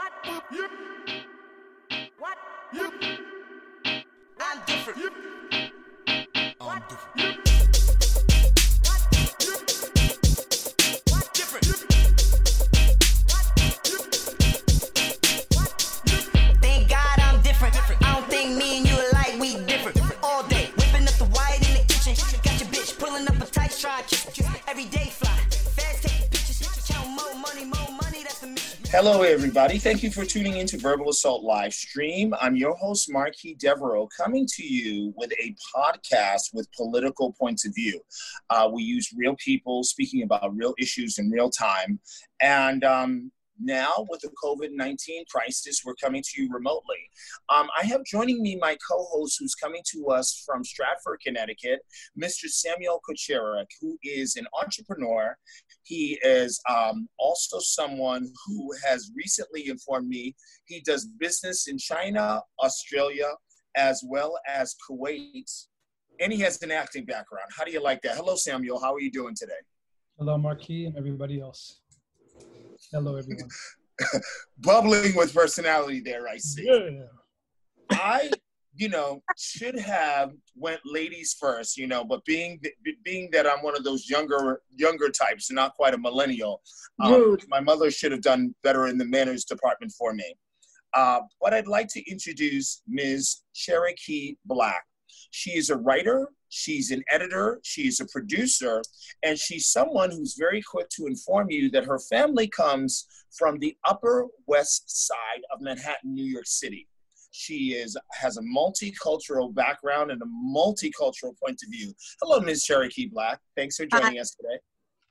What? Yep. What? Yep. I'm different. Yep. I'm different. Everybody. Thank you for tuning into Verbal Assault live stream. I'm your host, Marquis Devereaux, coming to you with a podcast with political points of view. Uh, we use real people speaking about real issues in real time. And um, now, with the COVID 19 crisis, we're coming to you remotely. Um, I have joining me my co host who's coming to us from Stratford, Connecticut, Mr. Samuel Kucherak, who is an entrepreneur. He is um, also someone who has recently informed me he does business in China, Australia, as well as Kuwait. And he has an acting background. How do you like that? Hello, Samuel. How are you doing today? Hello, Marquis, and everybody else. Hello, everyone. Bubbling with personality there, I see. Yeah. I, you know, should have went ladies first, you know, but being being that I'm one of those younger younger types, not quite a millennial, um, my mother should have done better in the manners department for me. Uh, but I'd like to introduce Ms. Cherokee Black. She is a writer, she's an editor, she's a producer, and she's someone who's very quick to inform you that her family comes from the Upper West Side of Manhattan, New York City. She is has a multicultural background and a multicultural point of view. Hello, Ms. Cherokee Black. Thanks for joining us today.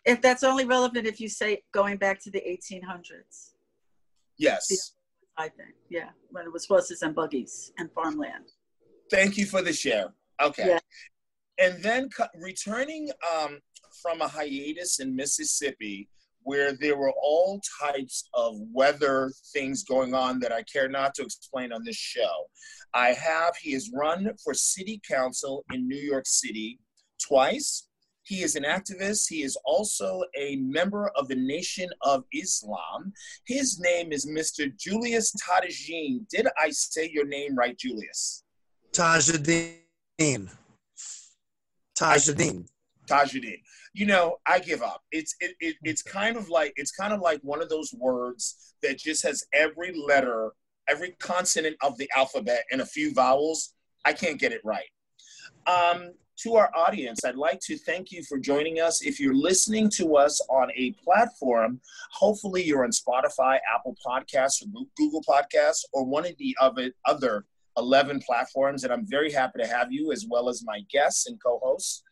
If that's only relevant if you say going back to the 1800s, Yes. I think. Yeah, when it was horses and buggies and farmland. Thank you for the share. Okay. Yeah. And then co- returning um, from a hiatus in Mississippi, where there were all types of weather things going on that I care not to explain on this show. I have, he has run for city council in New York City twice. He is an activist. He is also a member of the Nation of Islam. His name is Mr. Julius Tadajin. Did I say your name right, Julius? Tajuddin. Tajuddin. Tajuddin. You know, I give up. It's it, it it's kind of like it's kind of like one of those words that just has every letter, every consonant of the alphabet and a few vowels. I can't get it right. Um, to our audience, I'd like to thank you for joining us. If you're listening to us on a platform, hopefully you're on Spotify, Apple Podcasts, or Google Podcasts, or one of the other other 11 platforms. And I'm very happy to have you as well as my guests and co-hosts.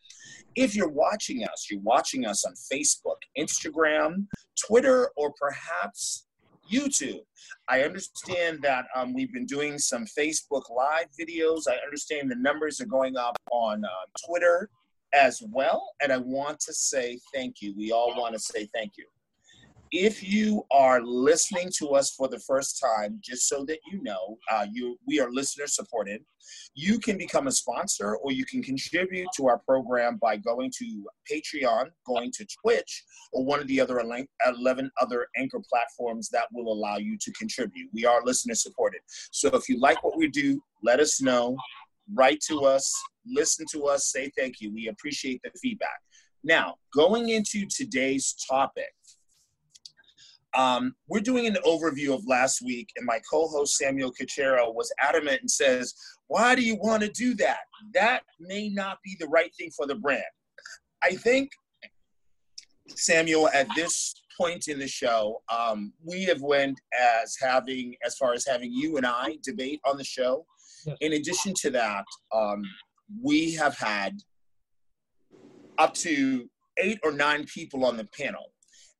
If you're watching us, you're watching us on Facebook, Instagram, Twitter, or perhaps YouTube. I understand that um, we've been doing some Facebook Live videos. I understand the numbers are going up on uh, Twitter as well. And I want to say thank you. We all want to say thank you. If you are listening to us for the first time, just so that you know, uh, you we are listener supported. You can become a sponsor or you can contribute to our program by going to Patreon, going to Twitch, or one of the other 11 other anchor platforms that will allow you to contribute. We are listener supported. So if you like what we do, let us know, write to us, listen to us, say thank you. We appreciate the feedback. Now, going into today's topic, um, we're doing an overview of last week, and my co-host Samuel Cachero was adamant and says, "Why do you want to do that? That may not be the right thing for the brand." I think Samuel, at this point in the show, um, we have went as having, as far as having you and I debate on the show. Yes. In addition to that, um, we have had up to eight or nine people on the panel.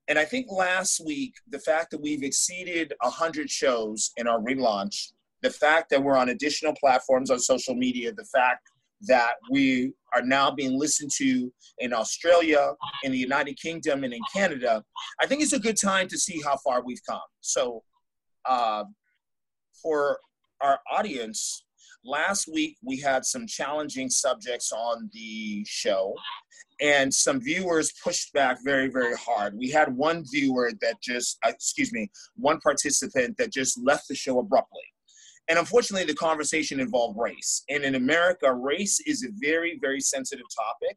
And I think last week, the fact that we've exceeded 100 shows in our relaunch, the fact that we're on additional platforms on social media, the fact that we are now being listened to in Australia, in the United Kingdom, and in Canada, I think it's a good time to see how far we've come. So, uh, for our audience, last week we had some challenging subjects on the show, and some viewers pushed back very, very hard. We had one viewer that just, uh, excuse me, one participant that just left the show abruptly. And unfortunately, the conversation involved race. And in America, race is a very, very sensitive topic.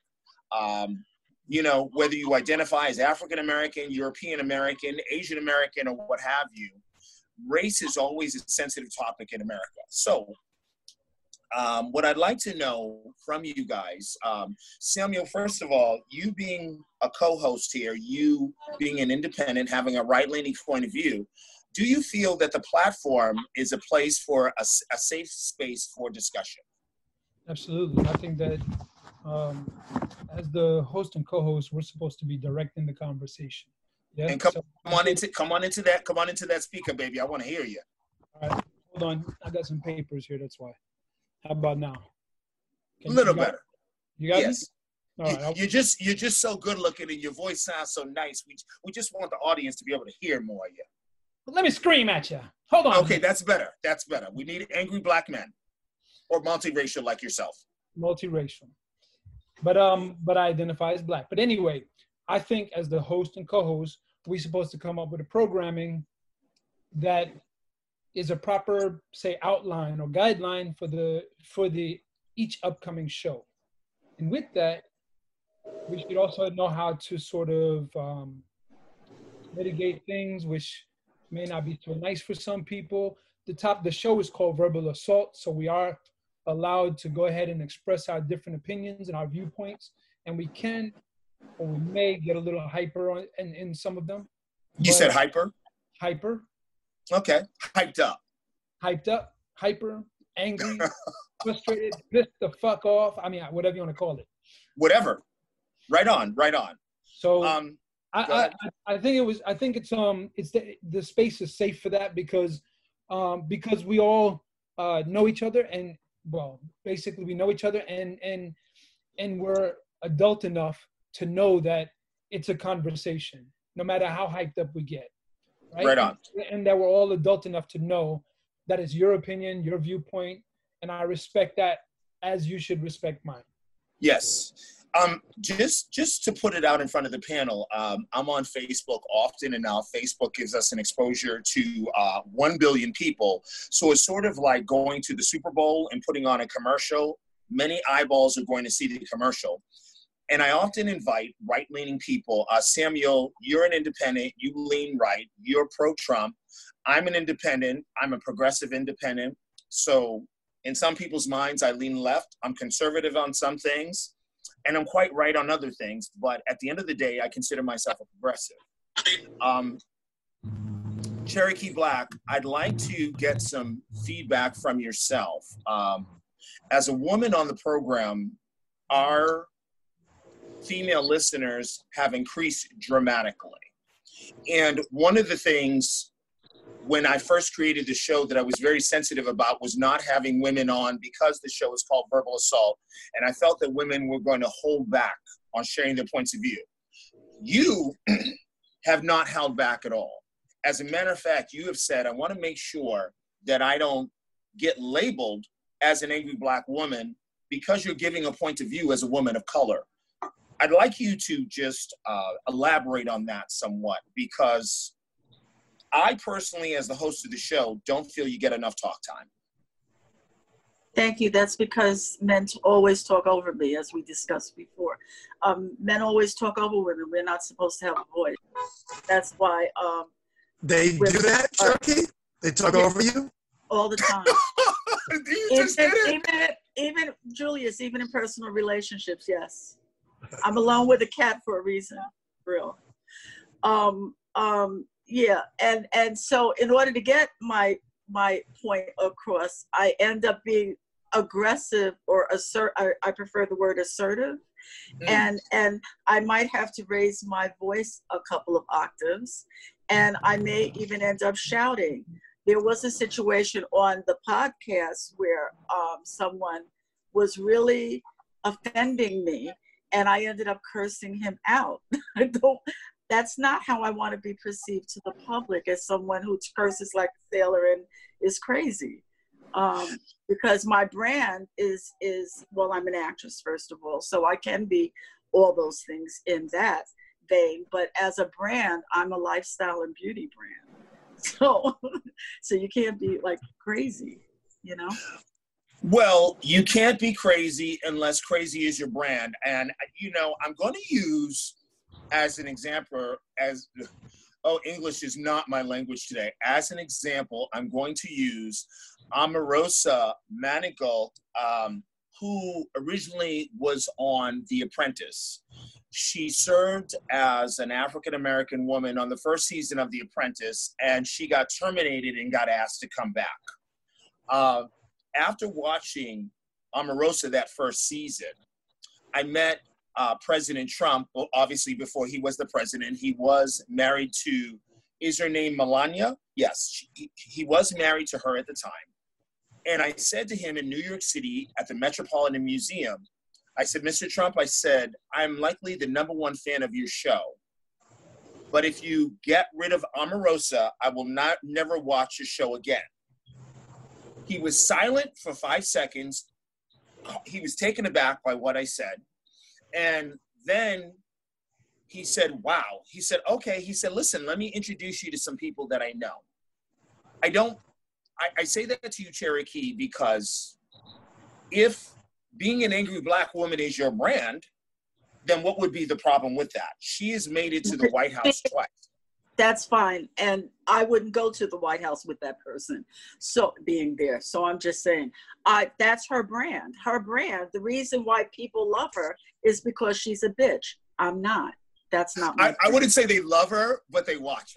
Um, you know, whether you identify as African American, European American, Asian American, or what have you, race is always a sensitive topic in America. So, um, what I'd like to know from you guys, um, Samuel, first of all, you being a co host here, you being an independent, having a right leaning point of view, do you feel that the platform is a place for a safe space for discussion? Absolutely. I think that um, as the host and co-host, we're supposed to be directing the conversation. Yeah. And come So- Come on into come on into that come on into that speaker, baby. I want to hear you. all right. Hold on. I got some papers here. That's why. How about now? A little you better. You got Yes. me? All you, right. You're just you're just so good looking and your voice sounds so nice. We we just want the audience to be able to hear more of you. Let me scream at you. Hold on. Okay, that's better. That's better. We need angry black men or multiracial like yourself. multiracial. But um, but I identify as black. But anyway, I think as the host and co-host, we're supposed to come up with a programming that is a proper, say, outline or guideline for the for the each upcoming show. And with that, we should also know how to sort of um, mitigate things which may not be so nice for some people. The top the show is called Verbal Assault, so we are allowed to go ahead and express our different opinions and our viewpoints, and we can or we may get a little hyper on, in, in some of them. You But said hyper? hyper, Okay. Hyped up. hyped up, hyper, angry, frustrated, pissed the fuck off. I mean, whatever you want to call it. Whatever. Right on, right on. So Um I, I. I think it was I think it's um it's the the space is safe for that because um because we all uh know each other and well basically we know each other and and and we're adult enough to know that it's a conversation no matter how hyped up we get right Right on. and that we're all adult enough to know that is your opinion your viewpoint and I respect that as you should respect mine Yes. Um, just just to put it out in front of the panel, um, I'm on Facebook often, and now Facebook gives us an exposure to uh, one billion people. So it's sort of like going to the Super Bowl and putting on a commercial. Many eyeballs are going to see the commercial, and I often invite right-leaning people. Uh, Samuel, you're an independent. You lean right. You're pro-Trump. I'm an independent. I'm a progressive independent. So in some people's minds, I lean left. I'm conservative on some things, and I'm quite right on other things. But at the end of the day, I consider myself a progressive. Um, Cherokee Black, I'd like to get some feedback from yourself. Um, as a woman on the program, our female listeners have increased dramatically. And one of the things when I first created the show that I was very sensitive about was not having women on because the show is called Verbal Assault. And I felt that women were going to hold back on sharing their points of view. You have not held back at all. As a matter of fact, you have said, I want to make sure that I don't get labeled as an angry black woman because you're giving a point of view as a woman of color. I'd like you to just uh, elaborate on that somewhat because I personally, as the host of the show, don't feel you get enough talk time. Thank you. That's because men always talk over me, as we discussed before. Um, men always talk over women. We're not supposed to have a voice. That's why um, They do that, Cherokee? They talk Yeah. over you? all the time, you even, did it. even, even Julius, even in personal relationships, yes. I'm alone with a cat for a reason, real. Um, um, yeah, and and so in order to get my my point across, I end up being aggressive or assert. I, I prefer the word assertive, Mm. and and I might have to raise my voice a couple of octaves, and I may even end up shouting. There was a situation on the podcast where um, someone was really offending me, and I ended up cursing him out. I don't. That's not how I want to be perceived to the public as someone who curses like a sailor and is crazy. um, because my brand is is well, I'm an actress first of all, so I can be all those things in that vein. But as a brand, I'm a lifestyle and beauty brand. So, so you can't be like crazy, you know. Well, you can't be crazy unless crazy is your brand. And you know, I'm going to use as an example as oh, English is not my language today. As an example, I'm going to use Omarosa Manigault, um, who originally was on The Apprentice. She served as an African American woman on the first season of The Apprentice, and she got terminated and got asked to come back. Uh, after watching Omarosa that first season, I met uh, President Trump. Well, obviously, before he was the president, he was married to. Is her name Melania? Yes, she, he was married to her at the time. And I said to him in New York City at the Metropolitan Museum, I said, Mr. Trump, I said, I'm likely the number one fan of your show. But if you get rid of Omarosa, I will not never watch your show again. He was silent for five seconds. He was taken aback by what I said. And then he said, Wow. He said, Okay. He said, Listen, let me introduce you to some people that I know. I don't, I, I say that to you, Cherokee, because if being an angry black woman is your brand, then what would be the problem with that? She has made it to the White House twice. That's fine. And I wouldn't go to the White House with that person. So being there. So I'm just saying, I that's her brand. Her brand. The reason why people love her is because she's a bitch. I'm not. That's not my I, I wouldn't say they love her, but they watch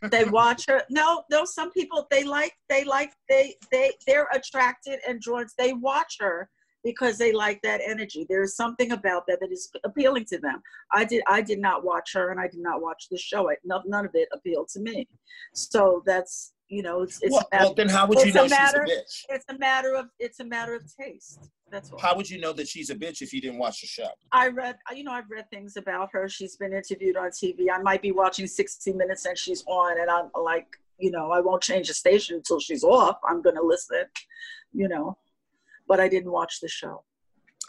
her. they watch her. No, no, some people they like they like they they they're attracted and drawn. They watch her because they like that energy. There's something about that that is appealing to them. I did I did not watch her and I did not watch the show. I, no, none of it appealed to me. So that's you know it's, it's well, matter, well, then how would you it's know a matter, she's a bitch? It's a matter of it's a matter of taste. That's all. How would you know that she's a bitch if you didn't watch the show? I read, you know, I've read things about her. She's been interviewed on TV. I might be watching 60 Minutes and she's on, and I'm like, you know, I won't change the station until she's off. I'm going to listen, you know, but I didn't watch the show.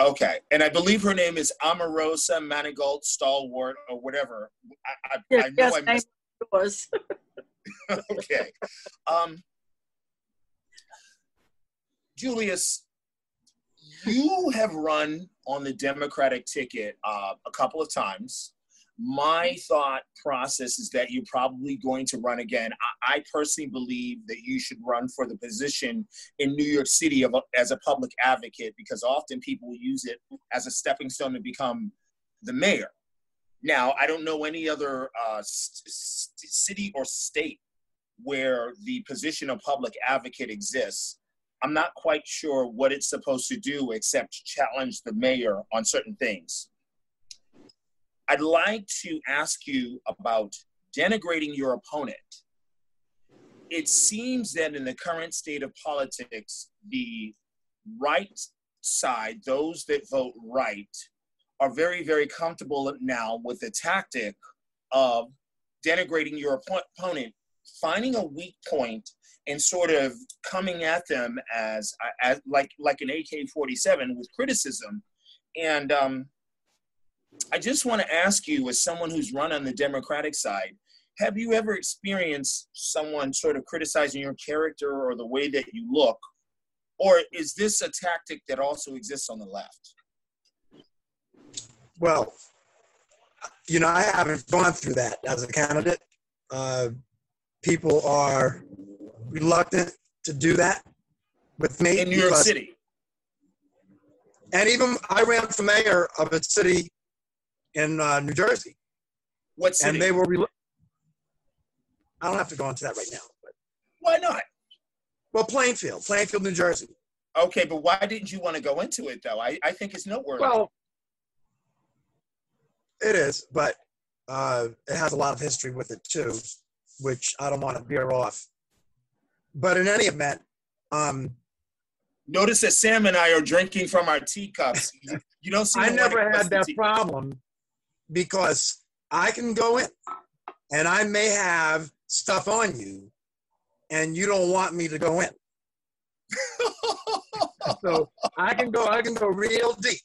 Okay, and I believe her name is Omarosa Manigault Stalwart or whatever. I, I, Yes, I know yes, I missed. was. okay, um, Julius, you have run on the Democratic ticket uh, a couple of times. My thought process is that you're probably going to run again. I, I personally believe that you should run for the position in New York City of a, as a public advocate because often people use it as a stepping stone to become the mayor. Now, I don't know any other uh, city or state where the position of public advocate exists. I'm not quite sure what it's supposed to do except challenge the mayor on certain things. I'd like to ask you about denigrating your opponent. It seems that in the current state of politics, the right side, those that vote right, are very, very comfortable now with the tactic of denigrating your oppo- opponent, finding a weak point and sort of coming at them as, as like like an AK-47 with criticism. And um, I just want to ask you, as someone who's run on the Democratic side, have you ever experienced someone sort of criticizing your character or the way that you look? Or is this a tactic that also exists on the left? Well, you know, I haven't gone through that as a candidate. Uh, people are reluctant to do that with me. In New York City. And even I ran for mayor of a city in uh, New Jersey, What city? and they were. Rel- I don't have to go into that right now. But, Why not? well, Plainfield, Plainfield, New Jersey. Okay, but why didn't you want to go into it though? I, I think it's noteworthy. Well, it is, but uh, it has a lot of history with it too, which I don't want to veer off. But in any event, um, Notice that Sam and I are drinking from our teacups. You, don't see. I never had that problem because I can go in and I may have stuff on you and you don't want me to go in. so I can go, I can go real deep.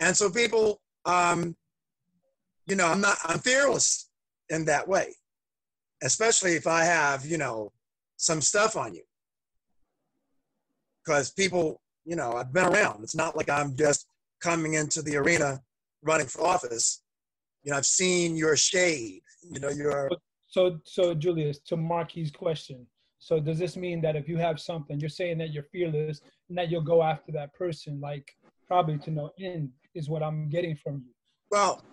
And so people, um, you know, I'm not, I'm fearless in that way, especially if I have, you know, some stuff on you. Because people, you know, I've been around. It's not like I'm just coming into the arena running for office. You know, I've seen your shade, you know, your. So, so Julius, to Marky's question, so does this mean that if you have something, you're saying that you're fearless and that you'll go after that person, like probably to no end, is what I'm getting from you. Well,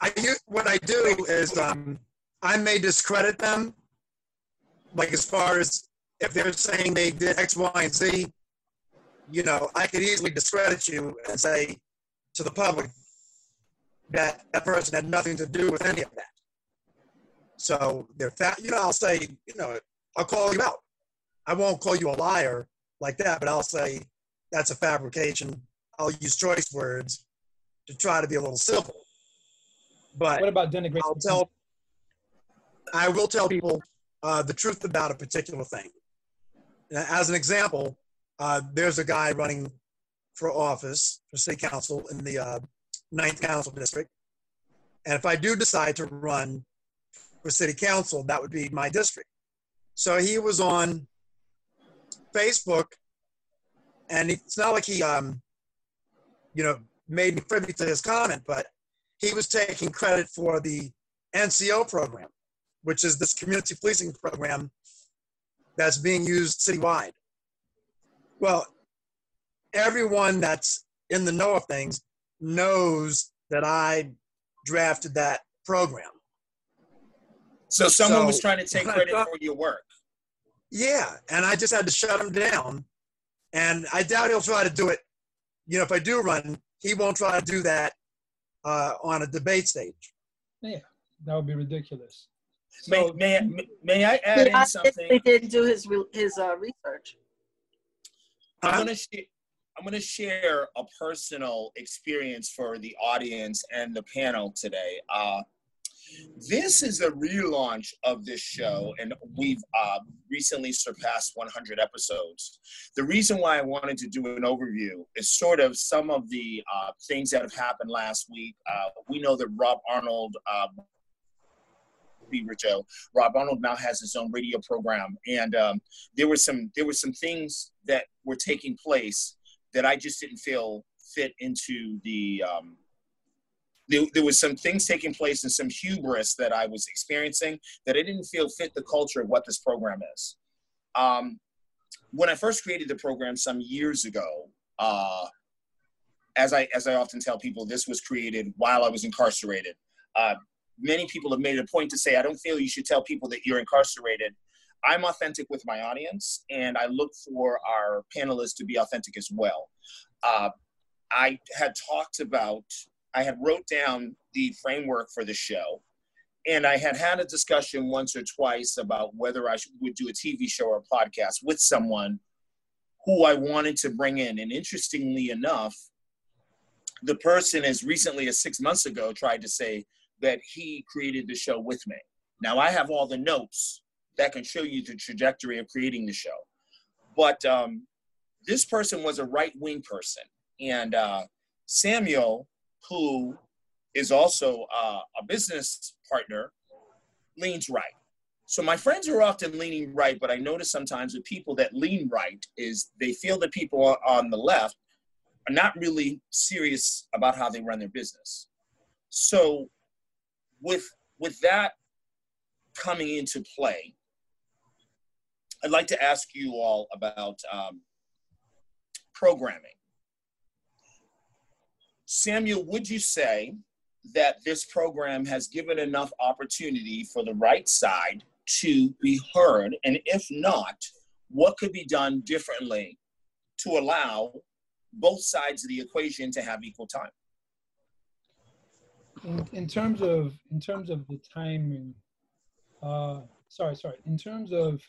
I what I do is um, I may discredit them, like as far as if they're saying they did X, Y, and Z. You know, I could easily discredit you and say to the public that that person had nothing to do with any of that. So they're fat. You know, I'll say, you know, I'll call you out. I won't call you a liar like that, but I'll say that's a fabrication. I'll use choice words to try to be a little civil. But what about denigrating? I'll tell. I will tell people uh, the truth about a particular thing. As an example, uh, there's a guy running for office for city council in the uh, ninth council district, and if I do decide to run for city council, that would be my district. So he was on Facebook, and it's not like he, um, you know, made me privy to his comment, but he was taking credit for the NCO program, which is this community policing program that's being used citywide. Well, everyone that's in the know of things knows that I drafted that program. So someone So- was trying to take credit for your work. Yeah, and I just had to shut him down. And I doubt he'll try to do it. You know, if I do run, he won't try to do that uh, on a debate stage. Yeah, that would be ridiculous. May, So, may, I- may I add He in obviously something? didn't do his his uh, research. I'm Huh? gonna share. I'm gonna share a personal experience for the audience and the panel today. Uh, this is a relaunch of this show, and we've uh, recently surpassed 100 episodes. The reason why I wanted to do an overview is sort of some of the uh, things that have happened last week. Uh, we know that Rob Arnold. Uh, Beaver Joe. Rob Arnold now has his own radio program, and um, there were some there were some things that were taking place that I just didn't feel fit into the. Um, there, there was some things taking place and some hubris that I was experiencing that I didn't feel fit the culture of what this program is. Um, when I first created the program some years ago, uh, as I as I often tell people, this was created while I was incarcerated. Uh, many people have made a point to say, I don't feel you should tell people that you're incarcerated. I'm authentic with my audience, and I look for our panelists to be authentic as well. Uh, I had talked about, I had wrote down the framework for the show, and I had had a discussion once or twice about whether I would do a TV show or a podcast with someone who I wanted to bring in. And interestingly enough, the person as recently as six months ago tried to say that he created the show with me. Now I have all the notes that can show you the trajectory of creating the show, but um, this person was a right wing person, and uh, Samuel, who is also uh, a business partner, leans right. So my friends are often leaning right, but I notice sometimes with people that lean right is they feel that people on the left are not really serious about how they run their business. So with with that coming into play, I'd like to ask you all about um, programming. Samuel, would you say that this program has given enough opportunity for the right side to be heard? And if not, what could be done differently to allow both sides of the equation to have equal time? in, in terms of in terms of the timing, uh, sorry, sorry. In terms of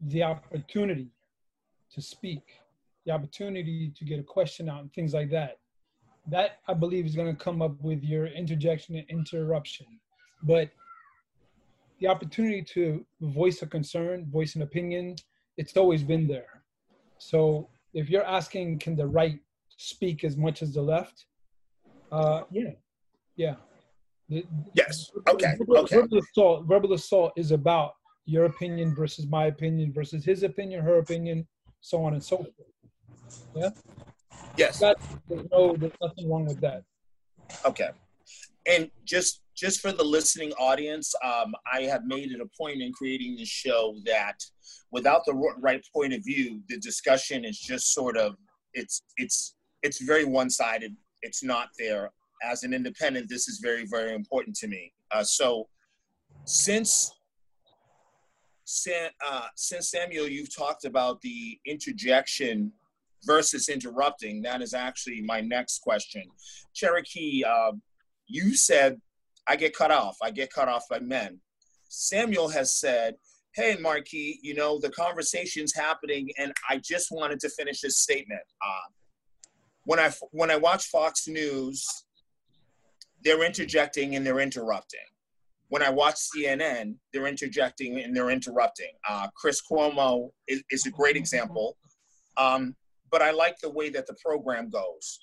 the opportunity to speak, the opportunity to get a question out, and things like that, that I believe is going to come up with your interjection and interruption. But the opportunity to voice a concern, voice an opinion, it's always been there. So if you're asking, can the right speak as much as the left? Uh, yeah, yeah. The- Yes. Okay. Verbal, Okay. verbal assault. Verbal assault is about your opinion versus my opinion versus his opinion, her opinion, so on and so forth. Yeah. Yes. That, there's no, there's nothing wrong with that. Okay. And just just for the listening audience, um, I have made it a point in creating this show that without the right point of view, the discussion is just sort of it's it's it's very one sided. It's not there. As an independent, this is very very important to me. Uh, so since Sam, uh, since Samuel, you've talked about the interjection versus interrupting. That is actually my next question. Cherokee, uh, you said, I get cut off. I get cut off by men. Samuel has said, Hey, Marquis, you know, the conversation's happening, and I just wanted to finish this statement. Uh, when, I, when I watch Fox News, they're interjecting and they're interrupting. When I watch CNN, they're interjecting and they're interrupting. Uh, Chris Cuomo is, is a great example. Um, but I like the way that the program goes.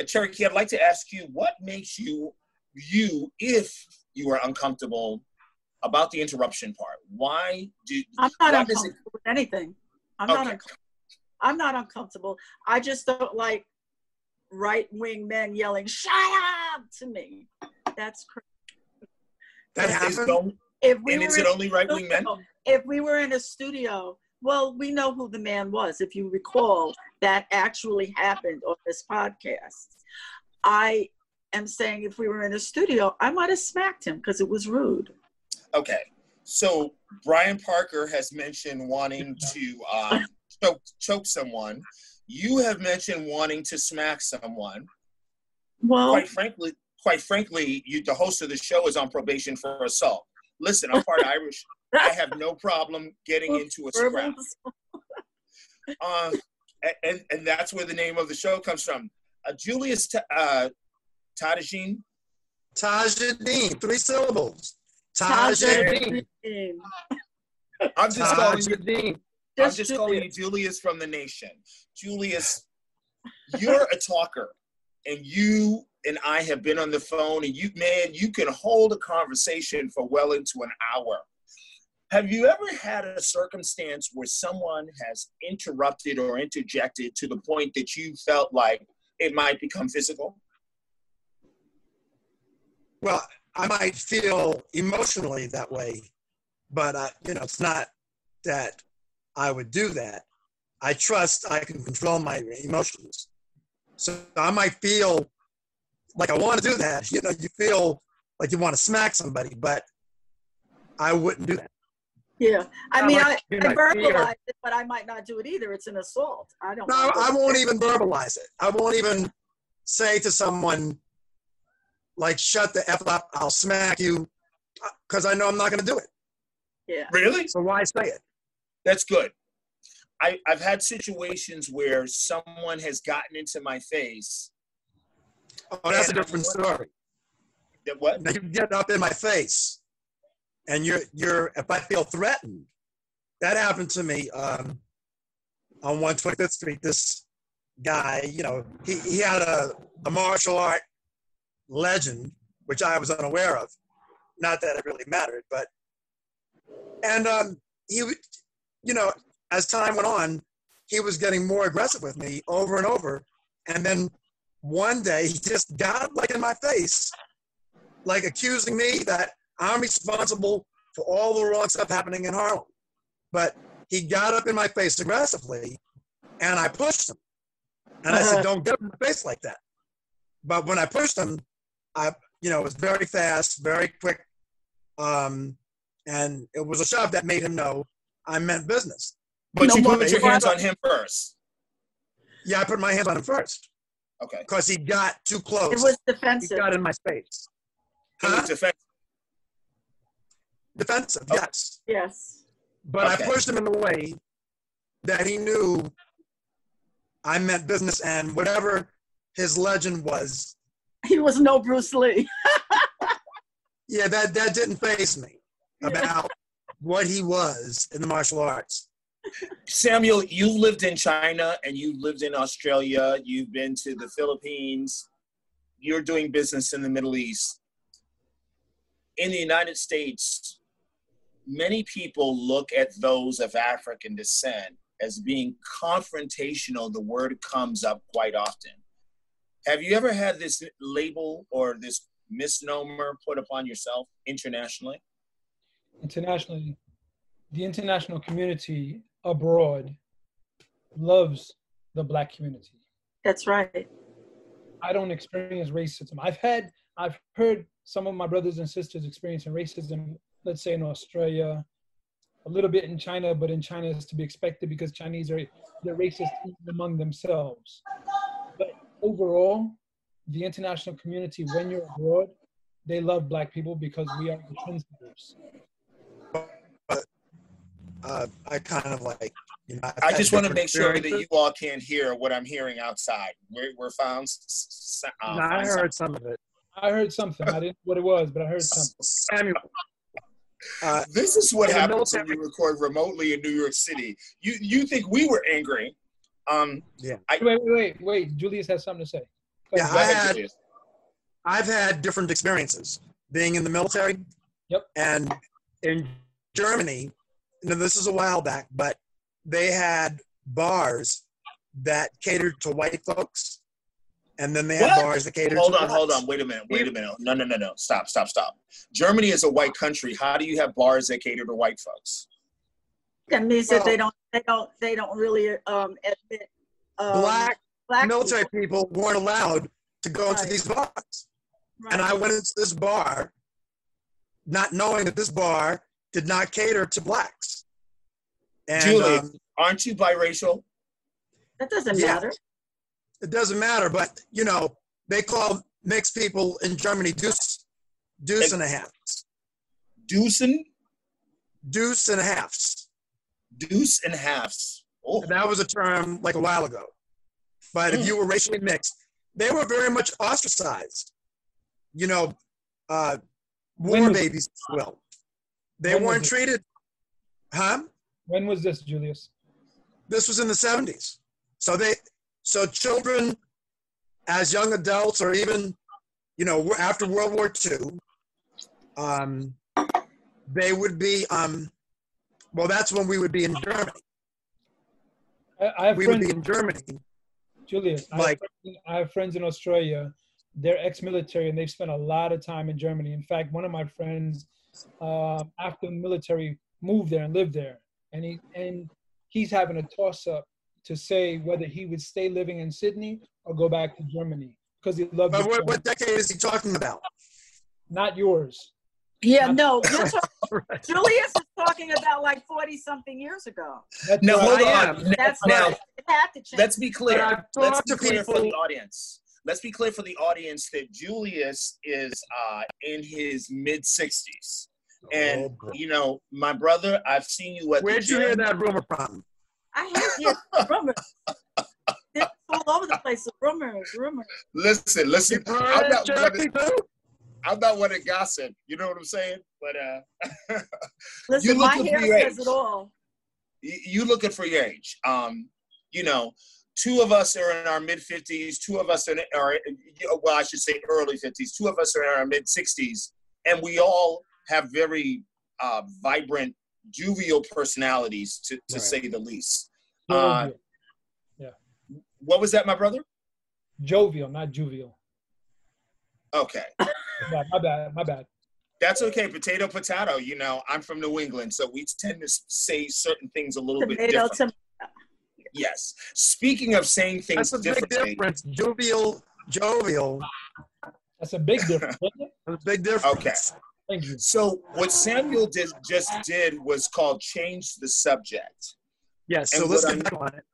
Uh, Cherokee, I'd like to ask you what makes you, you, if you are uncomfortable about the interruption part, why do I'm not does it- uncomfortable with anything. I'm not. Okay. uncomfortable. I'm not uncomfortable. I just don't like right wing men yelling "Shut up!" to me. That's crazy. That is happened. only, If we and were is it in only right wing men? if we were in a studio, well, we know who the man was. If you recall, that actually happened on this podcast. I am saying if we were in a studio, I might have smacked him because it was rude. Okay, so Brian Parker has mentioned wanting to uh, choke, choke someone. You have mentioned wanting to smack someone. Well, Quite frankly, quite frankly, you, the host of the show, is on probation for assault. Listen, I'm part Irish. I have no problem getting into a scrap. Uh, and, and that's where the name of the show comes from. Uh, Julius Ta- uh, Tadajin, Tajadeen, three syllables. Tajadeen. Tajadeen. I'm just calling you. Tajadeen. I'm Just just calling you Julius from the nation. Julius, you're a talker, and you and I have been on the phone, and you, man, you can hold a conversation for well into an hour. Have you ever had a circumstance where someone has interrupted or interjected to the point that you felt like it might become physical? Well, I might feel emotionally that way, but uh, you know, it's not that I would do that. I trust I can control my emotions. So I might feel like I want to do that. You know, you feel like you want to smack somebody, but I wouldn't do that. Yeah, I I mean, I, might be I my fear. verbalize it, but I might not do it either. It's an assault. I don't. No, know. I won't even verbalize it. I won't even say to someone, like, shut the F up, I'll smack you, uh, because I know I'm not going to do it. Yeah. Really? So why say it? That's good. I, I've had situations where someone has gotten into my face. Oh, that's a different story. What? Now you get up in my face, and you're you're. If I feel threatened, that happened to me um, on 125th Street. This guy, you know, he, he had a, a martial art legend, which I was unaware of. Not that it really mattered, but and um, he, would- you know, as time went on, he was getting more aggressive with me over and over, and then one day he just got up like in my face like accusing me that I'm responsible for all the wrong stuff happening in Harlem. But he got up in my face aggressively and I pushed him. And I said, don't get up in my face like that. But when I pushed him, I, you know, it was very fast, very quick. Um, and it was a shove that made him know I meant business. But No you put your hands on him first. Yeah, I put my hands on him first Okay. because he got too close. It was defensive. he got in my space. He was defensive. Defensive, Okay. yes. Yes. But Okay. I pushed him in a way that he knew I meant business and whatever his legend was, He was no Bruce Lee. yeah, that, that didn't faze me about what he was in the martial arts. Samuel, you've lived in China and you've lived in Australia. You've been to the Philippines. You're doing business in the Middle East. In the United States, many people look at those of African descent as being confrontational. The word comes up quite often. Have you ever had this label or this misnomer put upon yourself internationally? Internationally, the international community abroad loves the black community. That's right. I don't experience racism. I've had, I've heard some of my brothers and sisters experiencing racism, let's say in Australia, a little bit in China, but in China is to be expected because Chinese are they're racist even among themselves. But overall, the international community, when you're abroad, they love black people because we are the trendsetters. Uh, I kind of like, you know, I've I had just want to make sure that you all can't hear what I'm hearing outside. We're, we're found. s- s- uh, No, I find heard some of it. I heard something. I didn't know what it was, but I heard something. Samuel. Uh, This is what happens when you record remotely in New York City. You you think we were angry? Um, Wait, wait, wait, wait. Julius has something to say. Go Yeah, I had. Julius. I've had different experiences being in the military. Yep. And in Germany, you know, this is a while back, but they had bars that catered to white folks, and then they had What? bars that catered Hold to on, hold on. Wait a minute. Wait a minute. No, no, no, no. Stop, stop, stop. Germany is a white country. How do you have bars that cater to white folks? That means that they don't, they don't, they don't really um, admit um, Black black military people. people weren't allowed to go into these bars. Right. And I went into this bar, not knowing that this bar did not cater to blacks. And Julie. um, Aren't you biracial? that doesn't Yeah. matter. it doesn't matter, but you know, they call mixed people in Germany deuce, deuce and a half, Deucen, deuce and a halves. deuce and halves. Oh, And that was a term like a while ago. But Hmm. if you were racially mixed, they were very much ostracized. You know, uh, war was- babies, if you will. They When weren't treated, huh? When was this, Julius? This was in the 70s. So they, so children as young adults or even, you know, after World War II, um, they would be, um, well, that's when we would be in Germany. I, I have We would friends, be in Germany. Julius. I, have like- I have friends in Australia. They're ex-military and they've spent a lot of time in Germany. In fact, one of my friends, uh, after the military, moved there and lived there, and he and he's having a toss-up to say whether he would stay living in Sydney or go back to Germany because he loved But what, what decade is he talking about? Not yours. Yeah, Not- no. You're Right. Julius is talking about like 40 something years ago. That's now right. hold I on. am. Now, That's now right. It to change. let's be clear. Let's be to clear for the audience. Let's be clear for the audience that Julius is uh, in his mid 60s. And, Oh, you know, my brother, I've seen you at Where'd the you hear that rumor from? I have yeah, rumors. It's all over the place. Rumors, rumors. Listen, listen. I'm not, one to. I'm not one to gossip. You know what I'm saying? But uh, Listen, look my at hair your says age. it all. y- you looking for your age. Um, you know, two of us are in our mid 50s, two of us are, in, are well, I should say early 50s, two of us are in our mid 60s, and we all have very uh, vibrant, jovial personalities, to, to Right. say the least. Uh, Jovial. what was that, my brother? Jovial, not juvial. Okay. My bad, my bad. My bad. That's okay. Potato, potato. You know, I'm from New England, so we tend to say certain things a little bit Tomato, different. Tomato. Yes. Speaking of saying things That's a big difference. Jovial, jovial. That's a big difference. isn't it? That's a big difference. Okay. Thank you. So what Samuel did just did was called change the subject. Yes. So And let's what get I'm- back on it.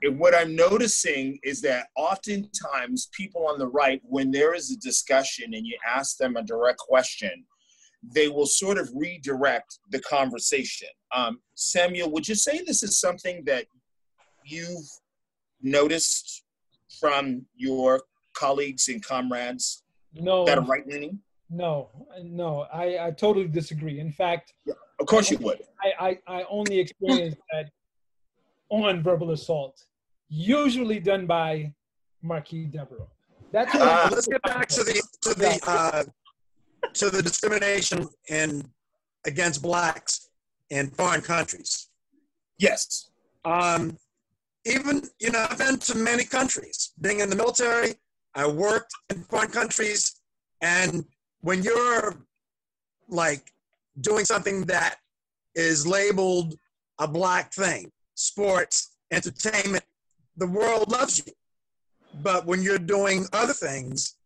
And what I'm noticing is that oftentimes people on the right, when there is a discussion and you ask them a direct question, they will sort of redirect the conversation. Um, Samuel, would you say this is something that you've noticed from your colleagues and comrades No, that are right leaning? no, no. I, I totally disagree. In fact, Of course you would. I, I, I only experienced that on verbal assault, usually done by Marquis Devereaux. That's Ah. let's get back to the to the uh, to the discrimination in against blacks in foreign countries. Yes. Um, even you know, I've been to many countries. Being in the military, I worked in foreign countries, and when you're like doing something that is labeled a black thing, sports, entertainment, the world loves you. But when you're doing other things,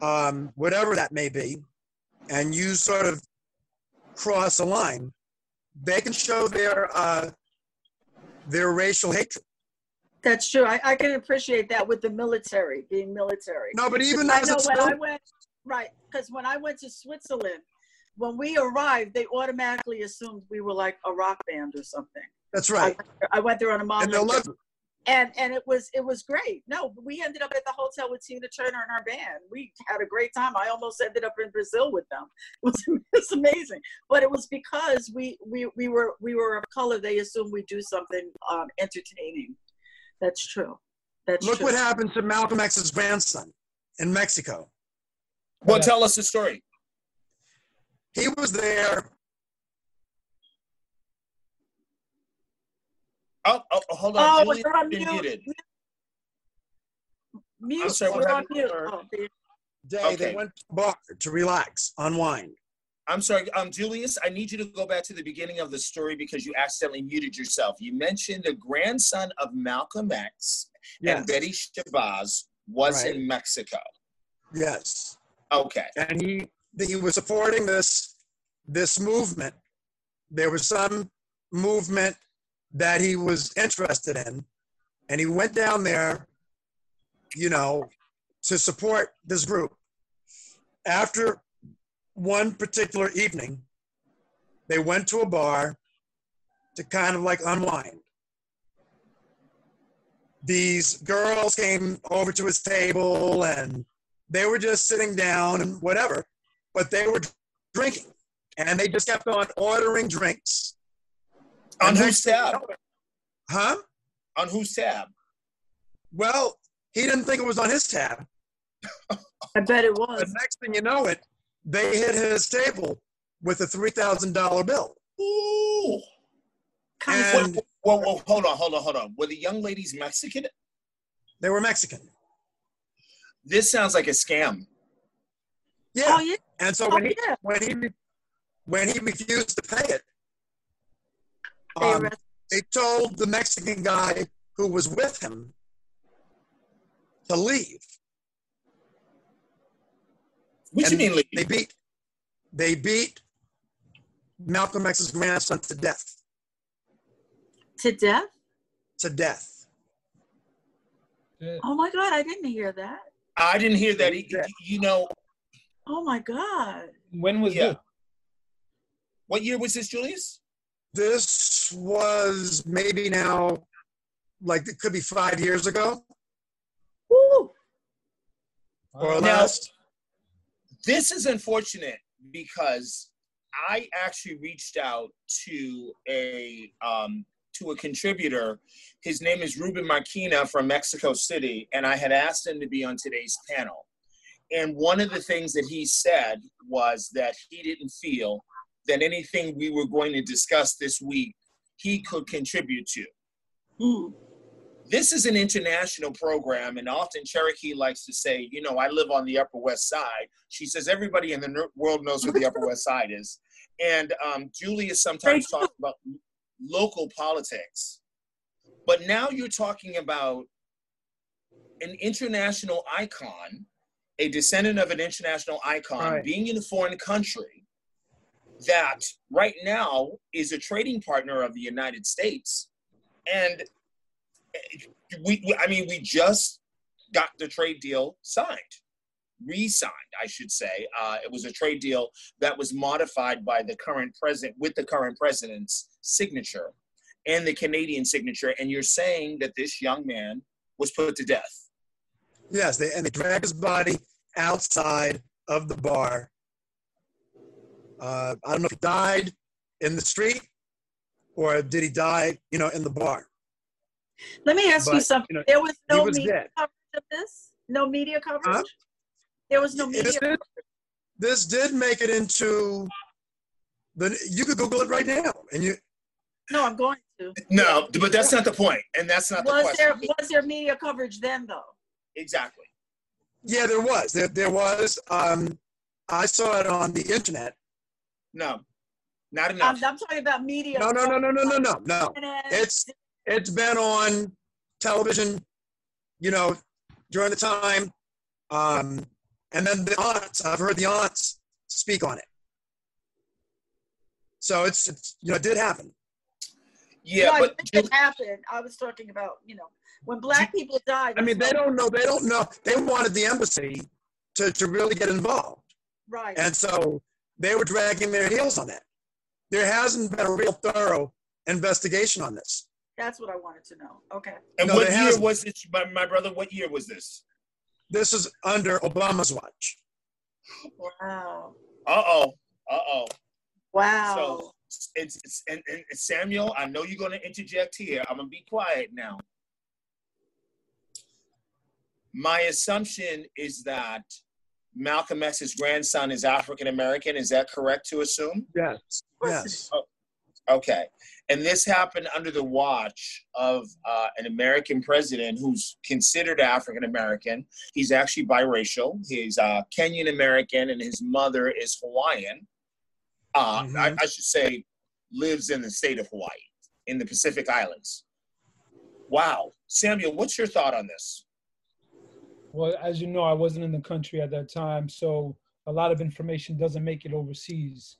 um, whatever that may be, and you sort of cross a line, they can show their uh, their racial hatred. That's true. I, I can appreciate that with the military, being military. No, but even I as know a when I went, right, because when I went to Switzerland, when we arrived, they automatically assumed we were like a rock band or something. that's right, there- I went there on a mom and they'll love you. And and it was it was great. No, we ended up at the hotel with Tina Turner and her band. We had a great time. I almost ended up in Brazil with them. It was it's amazing, but it was because we we we were we were of color. They assumed we do something um, entertaining. That's true. That's Look true. what happened to Malcolm X's grandson in Mexico. Well, tell us the story. He was there. Oh, oh, oh, hold Oh, on. but Julius, you're on mute. muted. Mute. I'm sorry, what You're on happened? mute. Oh, Day Okay. they went to bar to relax, unwind. I'm sorry, um, Julius. I need you to go back to the beginning of the story because you accidentally muted yourself. You mentioned the grandson of Malcolm X Yes, and Betty Shabazz was Right. in Mexico. yes, Okay. and he he was supporting this this movement. There was some movement that he was interested in, and he went down there, you know, to support this group. After one particular evening, they went to a bar to kind of like unwind. These girls came over to his table and they were just sitting down and whatever, but they were drinking and they just kept on ordering drinks. On And whose next thing you tab? Huh? On whose tab? Well, he didn't think it was on his tab. I bet it was. The next thing you know it, they hit his table with a three thousand dollar bill. Ooh. And Whoa, whoa, hold on, hold on, hold on. Were the young ladies Mexican? they were Mexican. This sounds like a scam. Yeah. Oh yeah. And so Oh when he yeah. when he when he refused to pay it, They um, they told the Mexican guy who was with him to leave. What And you mean, They beat they beat Malcolm X's grandson to death. to death. To death. Oh my God, I didn't hear that. I didn't hear that. Yeah. You know, Oh my God. When was Yeah. this? what year was this, Julius? This was maybe now like it could be five years ago Woo. or Now- less. This is unfortunate because I actually reached out to a um, to a contributor. His name is Ruben Marquina from Mexico City, and I had asked him to be on today's panel. And one of the things that he said was that he didn't feel that anything we were going to discuss this week he could contribute to. Hmm. this is an international program, and often Cherokee likes to say, you know, I live on the Upper West Side. She says everybody in the world knows where the Upper West Side is, and um, Julia sometimes They do. talks about local politics, but now you're talking about an international icon, a descendant of an international icon, Right. being in a foreign country that right now is a trading partner of the United States, and we, I mean, we just got the trade deal signed, re-signed, I should say. Uh, it was a trade deal that was modified by the current president with the current president's signature and the Canadian signature. And you're saying that this young man was put to death. Yes, they and they dragged his body outside of the bar. Uh, I don't know if he died in the street or did he die, you know, in the bar? Let me ask you something. you know, there was no was media dead. coverage of this? No media coverage? There was no This media. did, this did make it into the. You could Google it right now, and you. No, I'm going to. No, but that's not the point, and that's not the Was there question. was there media coverage then though? Exactly. Yeah, there was. There, there was. Um, I saw it on the internet. No, not enough. I'm, I'm talking about media. No, no, no, no, no, no, no, no. It's it's been on television, you know, during the time. Um, and then the aunts, I've heard the aunts speak on it. So it's, it's you know, it did happen. yeah, No, but it didn't happen. I was talking about you know when black people died. I mean, they don't know. They don't know. They wanted the embassy to, to really get involved. right. And so they were dragging their heels on that. There hasn't been a real thorough investigation on this. That's what I wanted to know. Okay. and No, what year hasn't. was it, my, my brother? What year was this? This is under Obama's watch. Wow. Uh oh. Uh oh. Wow. So it's, it's and, and Samuel, I know you're going to interject here. I'm going to be quiet now. My assumption is that Malcolm X's grandson is African American. Is that correct to assume? Yes. Yes. Okay. And this happened under the watch of uh, an American president who's considered African American. He's actually biracial. He's uh, Kenyan American, and his mother is Hawaiian. Uh, I, Mhm. I should say, lives in the state of Hawaii, in the Pacific Islands. Wow. Samuel, what's your thought on this? Well, as you know, I wasn't in the country at that time, so a lot of information doesn't make it overseas.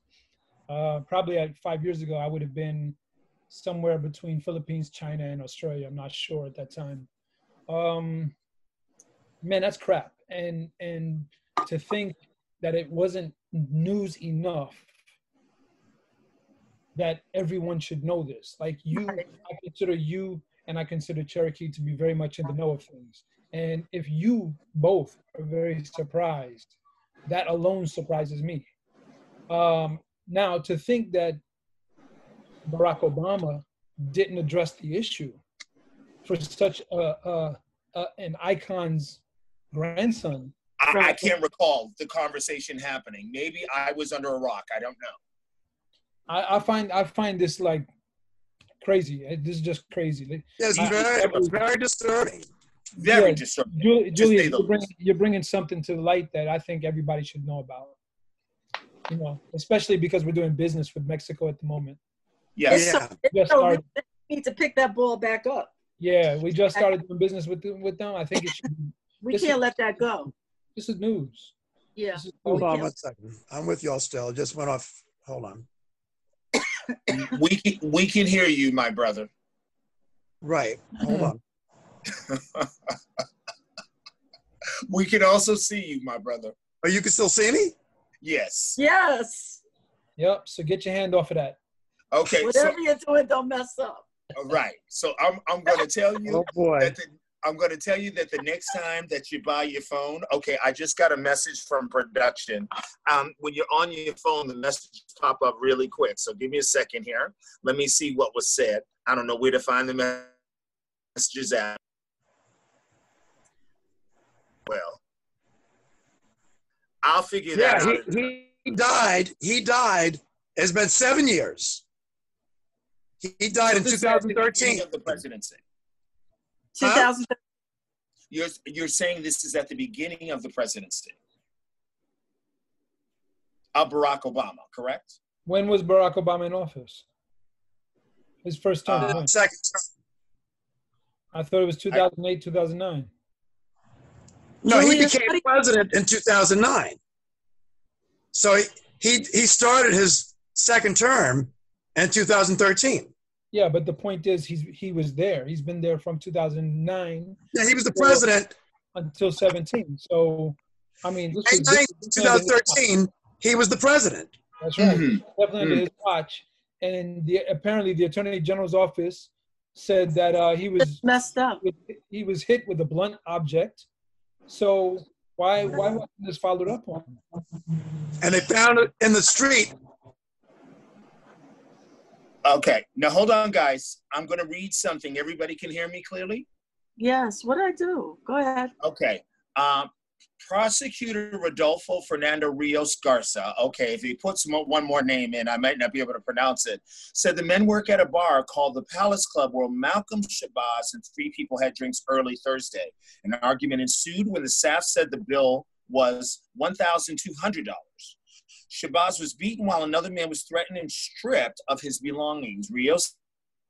Uh, probably at five years ago, I would have been somewhere between Philippines, China, and Australia. I'm not sure at that time. Um, man, that's crap. And and to think that it wasn't news enough that everyone should know this. Like you, I consider you and I consider Cherokee to be very much in the know of things. And if you both are very surprised, that alone surprises me. Um, now, to think that Barack Obama didn't address the issue for such a, a, a an icon's grandson, I, I can't recall the conversation happening. Maybe I was under a rock. I don't know. I, I find I find this like crazy. This is just crazy. Like, Yeah, it's I- very, it's very disturbing. Very Yeah, disturbing. Julie, to Julie say the you're, bringing, you're bringing something to the light that I think everybody should know about. You know, especially because we're doing business with Mexico at the moment. Yes. It's Yeah. so, it's so we need to pick that ball back up. Yeah, we just started doing business with them, with them. I think it should. Be, We can't is- let that go. this is news. Yeah. Is Hold news. on one second. I'm with y'all still. Just went off. Hold on. we can we can hear you, my brother. Right. Hold mm-hmm. on. We can also see you, my brother. Oh, you can still see me? Yes. Yes. Yep. So get your hand off of that. Okay. So Whatever you're doing, don't mess up. All right. So I'm I'm going to tell you Oh boy. that the, I'm going to tell you that the next time that you buy your phone, okay, I just got a message from production. Um, when you're on your phone, the messages pop up really quick. So give me a second here. Let me see what was said. I don't know where to find the messages at. Well, I'll figure Yeah, that out. he, he died. He died. It's been seven years. He, he died in So this is the beginning 2013. Of the presidency. Huh? 2000. You're, you're saying this is at the beginning of the presidency of Barack Obama, correct? When was Barack Obama in office? His first term. Uh, when? Second. I thought it was 2008, 2009. No, he became you- president in 2009. So he, he, he started his second term in 2013. Yeah, but the point is, he's he was there. He's been there from 2009 Yeah, he was the president. until 17. So, I mean, this was, 19, this was under his watch. 2013, he was the president. That's right. Mhm. Definitely under his watch. And the, apparently, the Attorney General's office said that uh, he was It's messed up. he was hit with a blunt object. So why why wasn't this followed up on? And they found it in the street Okay, now hold on, guys. I'm going to read something. Everybody can hear me clearly? Yes, what did I do? Go ahead. Okay. Um, Prosecutor Rodolfo Fernando Rios Garza, okay, if he puts one more name in, I might not be able to pronounce it, said the men work at a bar called the Palace Club where Malcolm Shabazz and three people had drinks early Thursday. An argument ensued when the staff said the bill was $1,200. Shabazz was beaten while another man was threatened and stripped of his belongings. Rios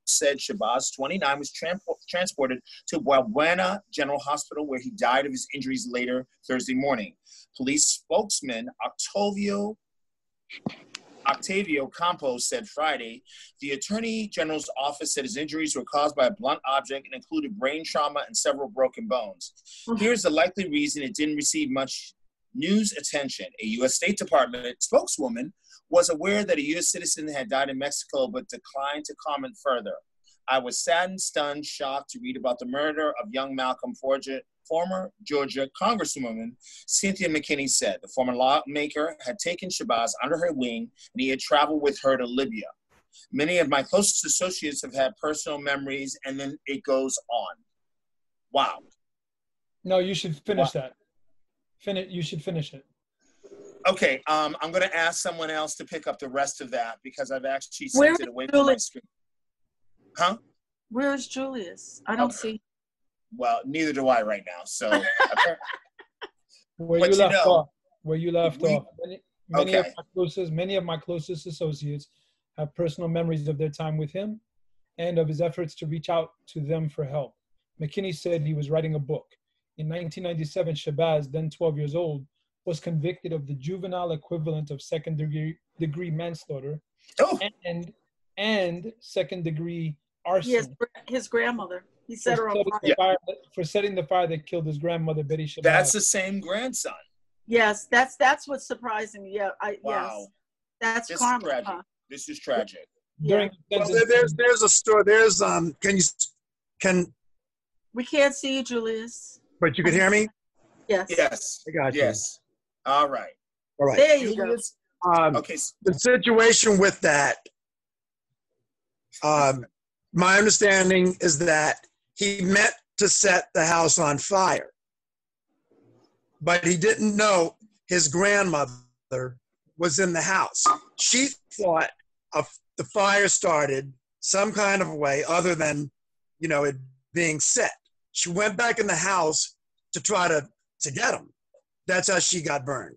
said Shabazz, 29, was tran- transported to Buena General Hospital where he died of his injuries later Thursday morning. Police spokesman Octavio Octavio Campos said Friday the Attorney General's office said his injuries were caused by a blunt object and included brain trauma and several broken bones. Here's the likely reason it didn't receive much news attention. A U.S. State Department spokeswoman was aware that a U.S. citizen had died in Mexico but declined to comment further. I was saddened, stunned, shocked to read about the murder of young Malcolm Forger, former Georgia Congresswoman Cynthia McKinney said. The former lawmaker had taken Shabazz under her wing and he had traveled with her to Libya. Many of my closest associates have had personal memories, and then it goes on. Wow. No, you should finish that. Finish. You should finish it. Okay, um, I'm going to ask someone else to pick up the rest of that because I've actually Where sent it away from my screen. Huh? Where is Julius? I don't Okay. see. Well, neither do I right now. So, Where But you you left know, off. Where you left we- off. Many, many of my closest, many of my closest associates have personal memories of their time with him, and of his efforts to reach out to them for help. McKinney said he was writing a book. In 1997, Shabazz, then 12 years old, was convicted of the juvenile equivalent of second degree degree manslaughter oh, and and second degree arson. Yes, his grandmother. He set her for on setting, fire. the fire, for setting the fire that killed his grandmother, Betty Shabazz. that's the same grandson. Yes, that's that's what's surprising. Yeah, I Wow. yes, that's This is karma. tragic. huh? This is tragic. during Well, there, there's there's a story. There's um. Can you can? We can't see you, Julius. But you could hear me. Yes. Yes. I got you. Yes. All right. All right. There you go. Um, Okay. s- the situation with that, um, my understanding is that he meant to set the house on fire, but he didn't know his grandmother was in the house. She thought of the fire started some kind of way other than, you know, it being set. She went back in the house to try to to get him. That's how she got burned.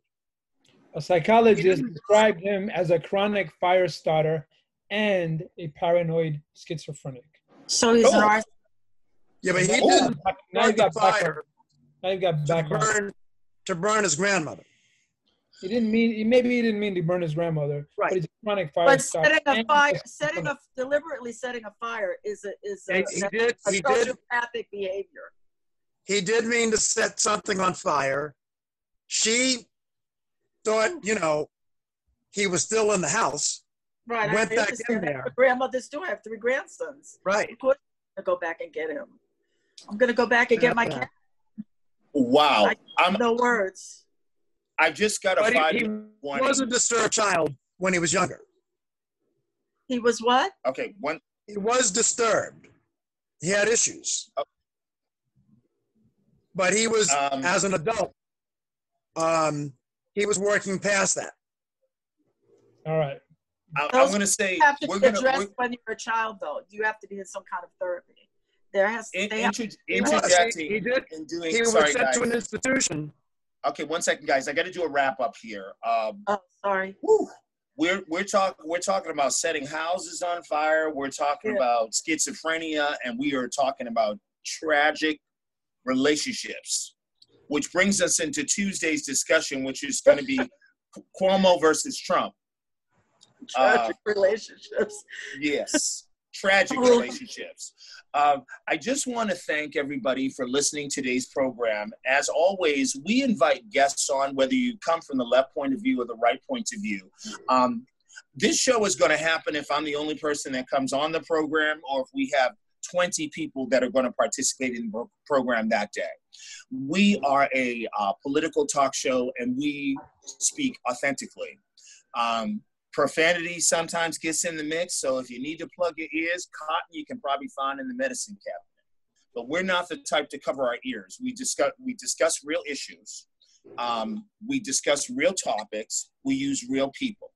A psychologist described him as a chronic fire starter and a paranoid schizophrenic. So he's an Oh. arson. Yeah, but he Oh. didn't Now you've start got the background. fire Now you've got to burn to burn his grandmother. He didn't mean. Maybe he didn't mean to burn his grandmother. Right. But he's a chronic fire But starter. setting a fire, setting a deliberately setting a fire is a is a, He, he did. a He did. sociopathic behavior. He did mean to set something on fire. She thought, you know, he was still in the house. Right. I Went back in there. Grandmothers do. I have three grandsons. Right. Of course, I'm gonna go back and get him. I'm gonna go back and get my cat. Wow. I'm, No words. I just got a But five he, he warning. was a disturbed child when he was younger. He was what? Okay. One. He was disturbed. He had issues. Oh. But he was, Um, as an adult, um, he was working past that. All right. I, I'm going to say You have to we're be going addressed to when you're a child, though. You have to be in some kind of therapy. There has to. They have, intro, He was. interjecting He, he did. and doing. He was sorry, sent guys. to an institution. Okay, one second, guys. I got to do a wrap up here. Um, oh, sorry. whew. we're we're talking we're talking about setting houses on fire. We're talking Yeah. about schizophrenia, and we are talking about tragic relationships, which brings us into Tuesday's discussion, which is going to be Cuomo versus Trump. Tragic relationships. Yes, tragic Oh. relationships. Um, I just want to thank everybody for listening to today's program. As always, we invite guests on, whether you come from the left point of view or the right point of view. Um, this show is going to happen if I'm the only person that comes on the program, or if we have 20 people that are going to participate in the program that day. We are a uh, political talk show, and we speak authentically. Um, profanity sometimes gets in the mix. So if you need to plug your ears, cotton you can probably find in the medicine cabinet. But we're not the type to cover our ears. We discuss we discuss real issues. Um, we discuss real topics. We use real people.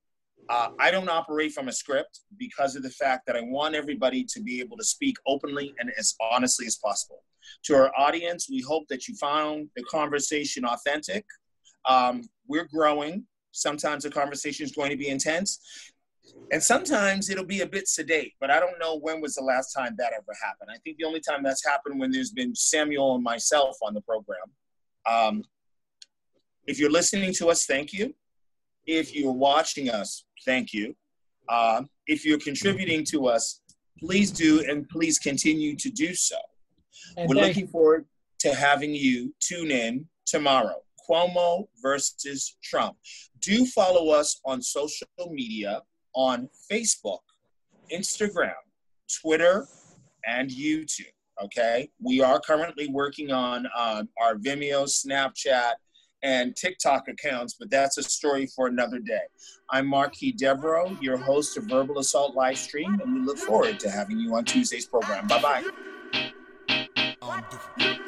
Uh, I don't operate from a script because of the fact that I want everybody to be able to speak openly and as honestly as possible. To our audience, we hope that you found the conversation authentic. Um, we're growing. Sometimes the conversation is going to be intense, and sometimes it'll be a bit sedate. But I don't know when was the last time that ever happened. I think the only time that's happened when there's been Samuel and myself on the program. Um, if you're listening to us, thank you. If you're watching us, thank you. Uh, if you're contributing to us, please do and please continue to do so. And We're looking forward to having you tune in tomorrow. Cuomo versus Trump. Do follow us on social media on Facebook, Instagram, Twitter, and YouTube. Okay. We are currently working on um, our Vimeo, Snapchat, and TikTok accounts, but that's a story for another day. I'm Marquis Devereaux, your host of Verbal Assault Livestream, and we look forward to having you on Tuesday's program. Bye bye. Um,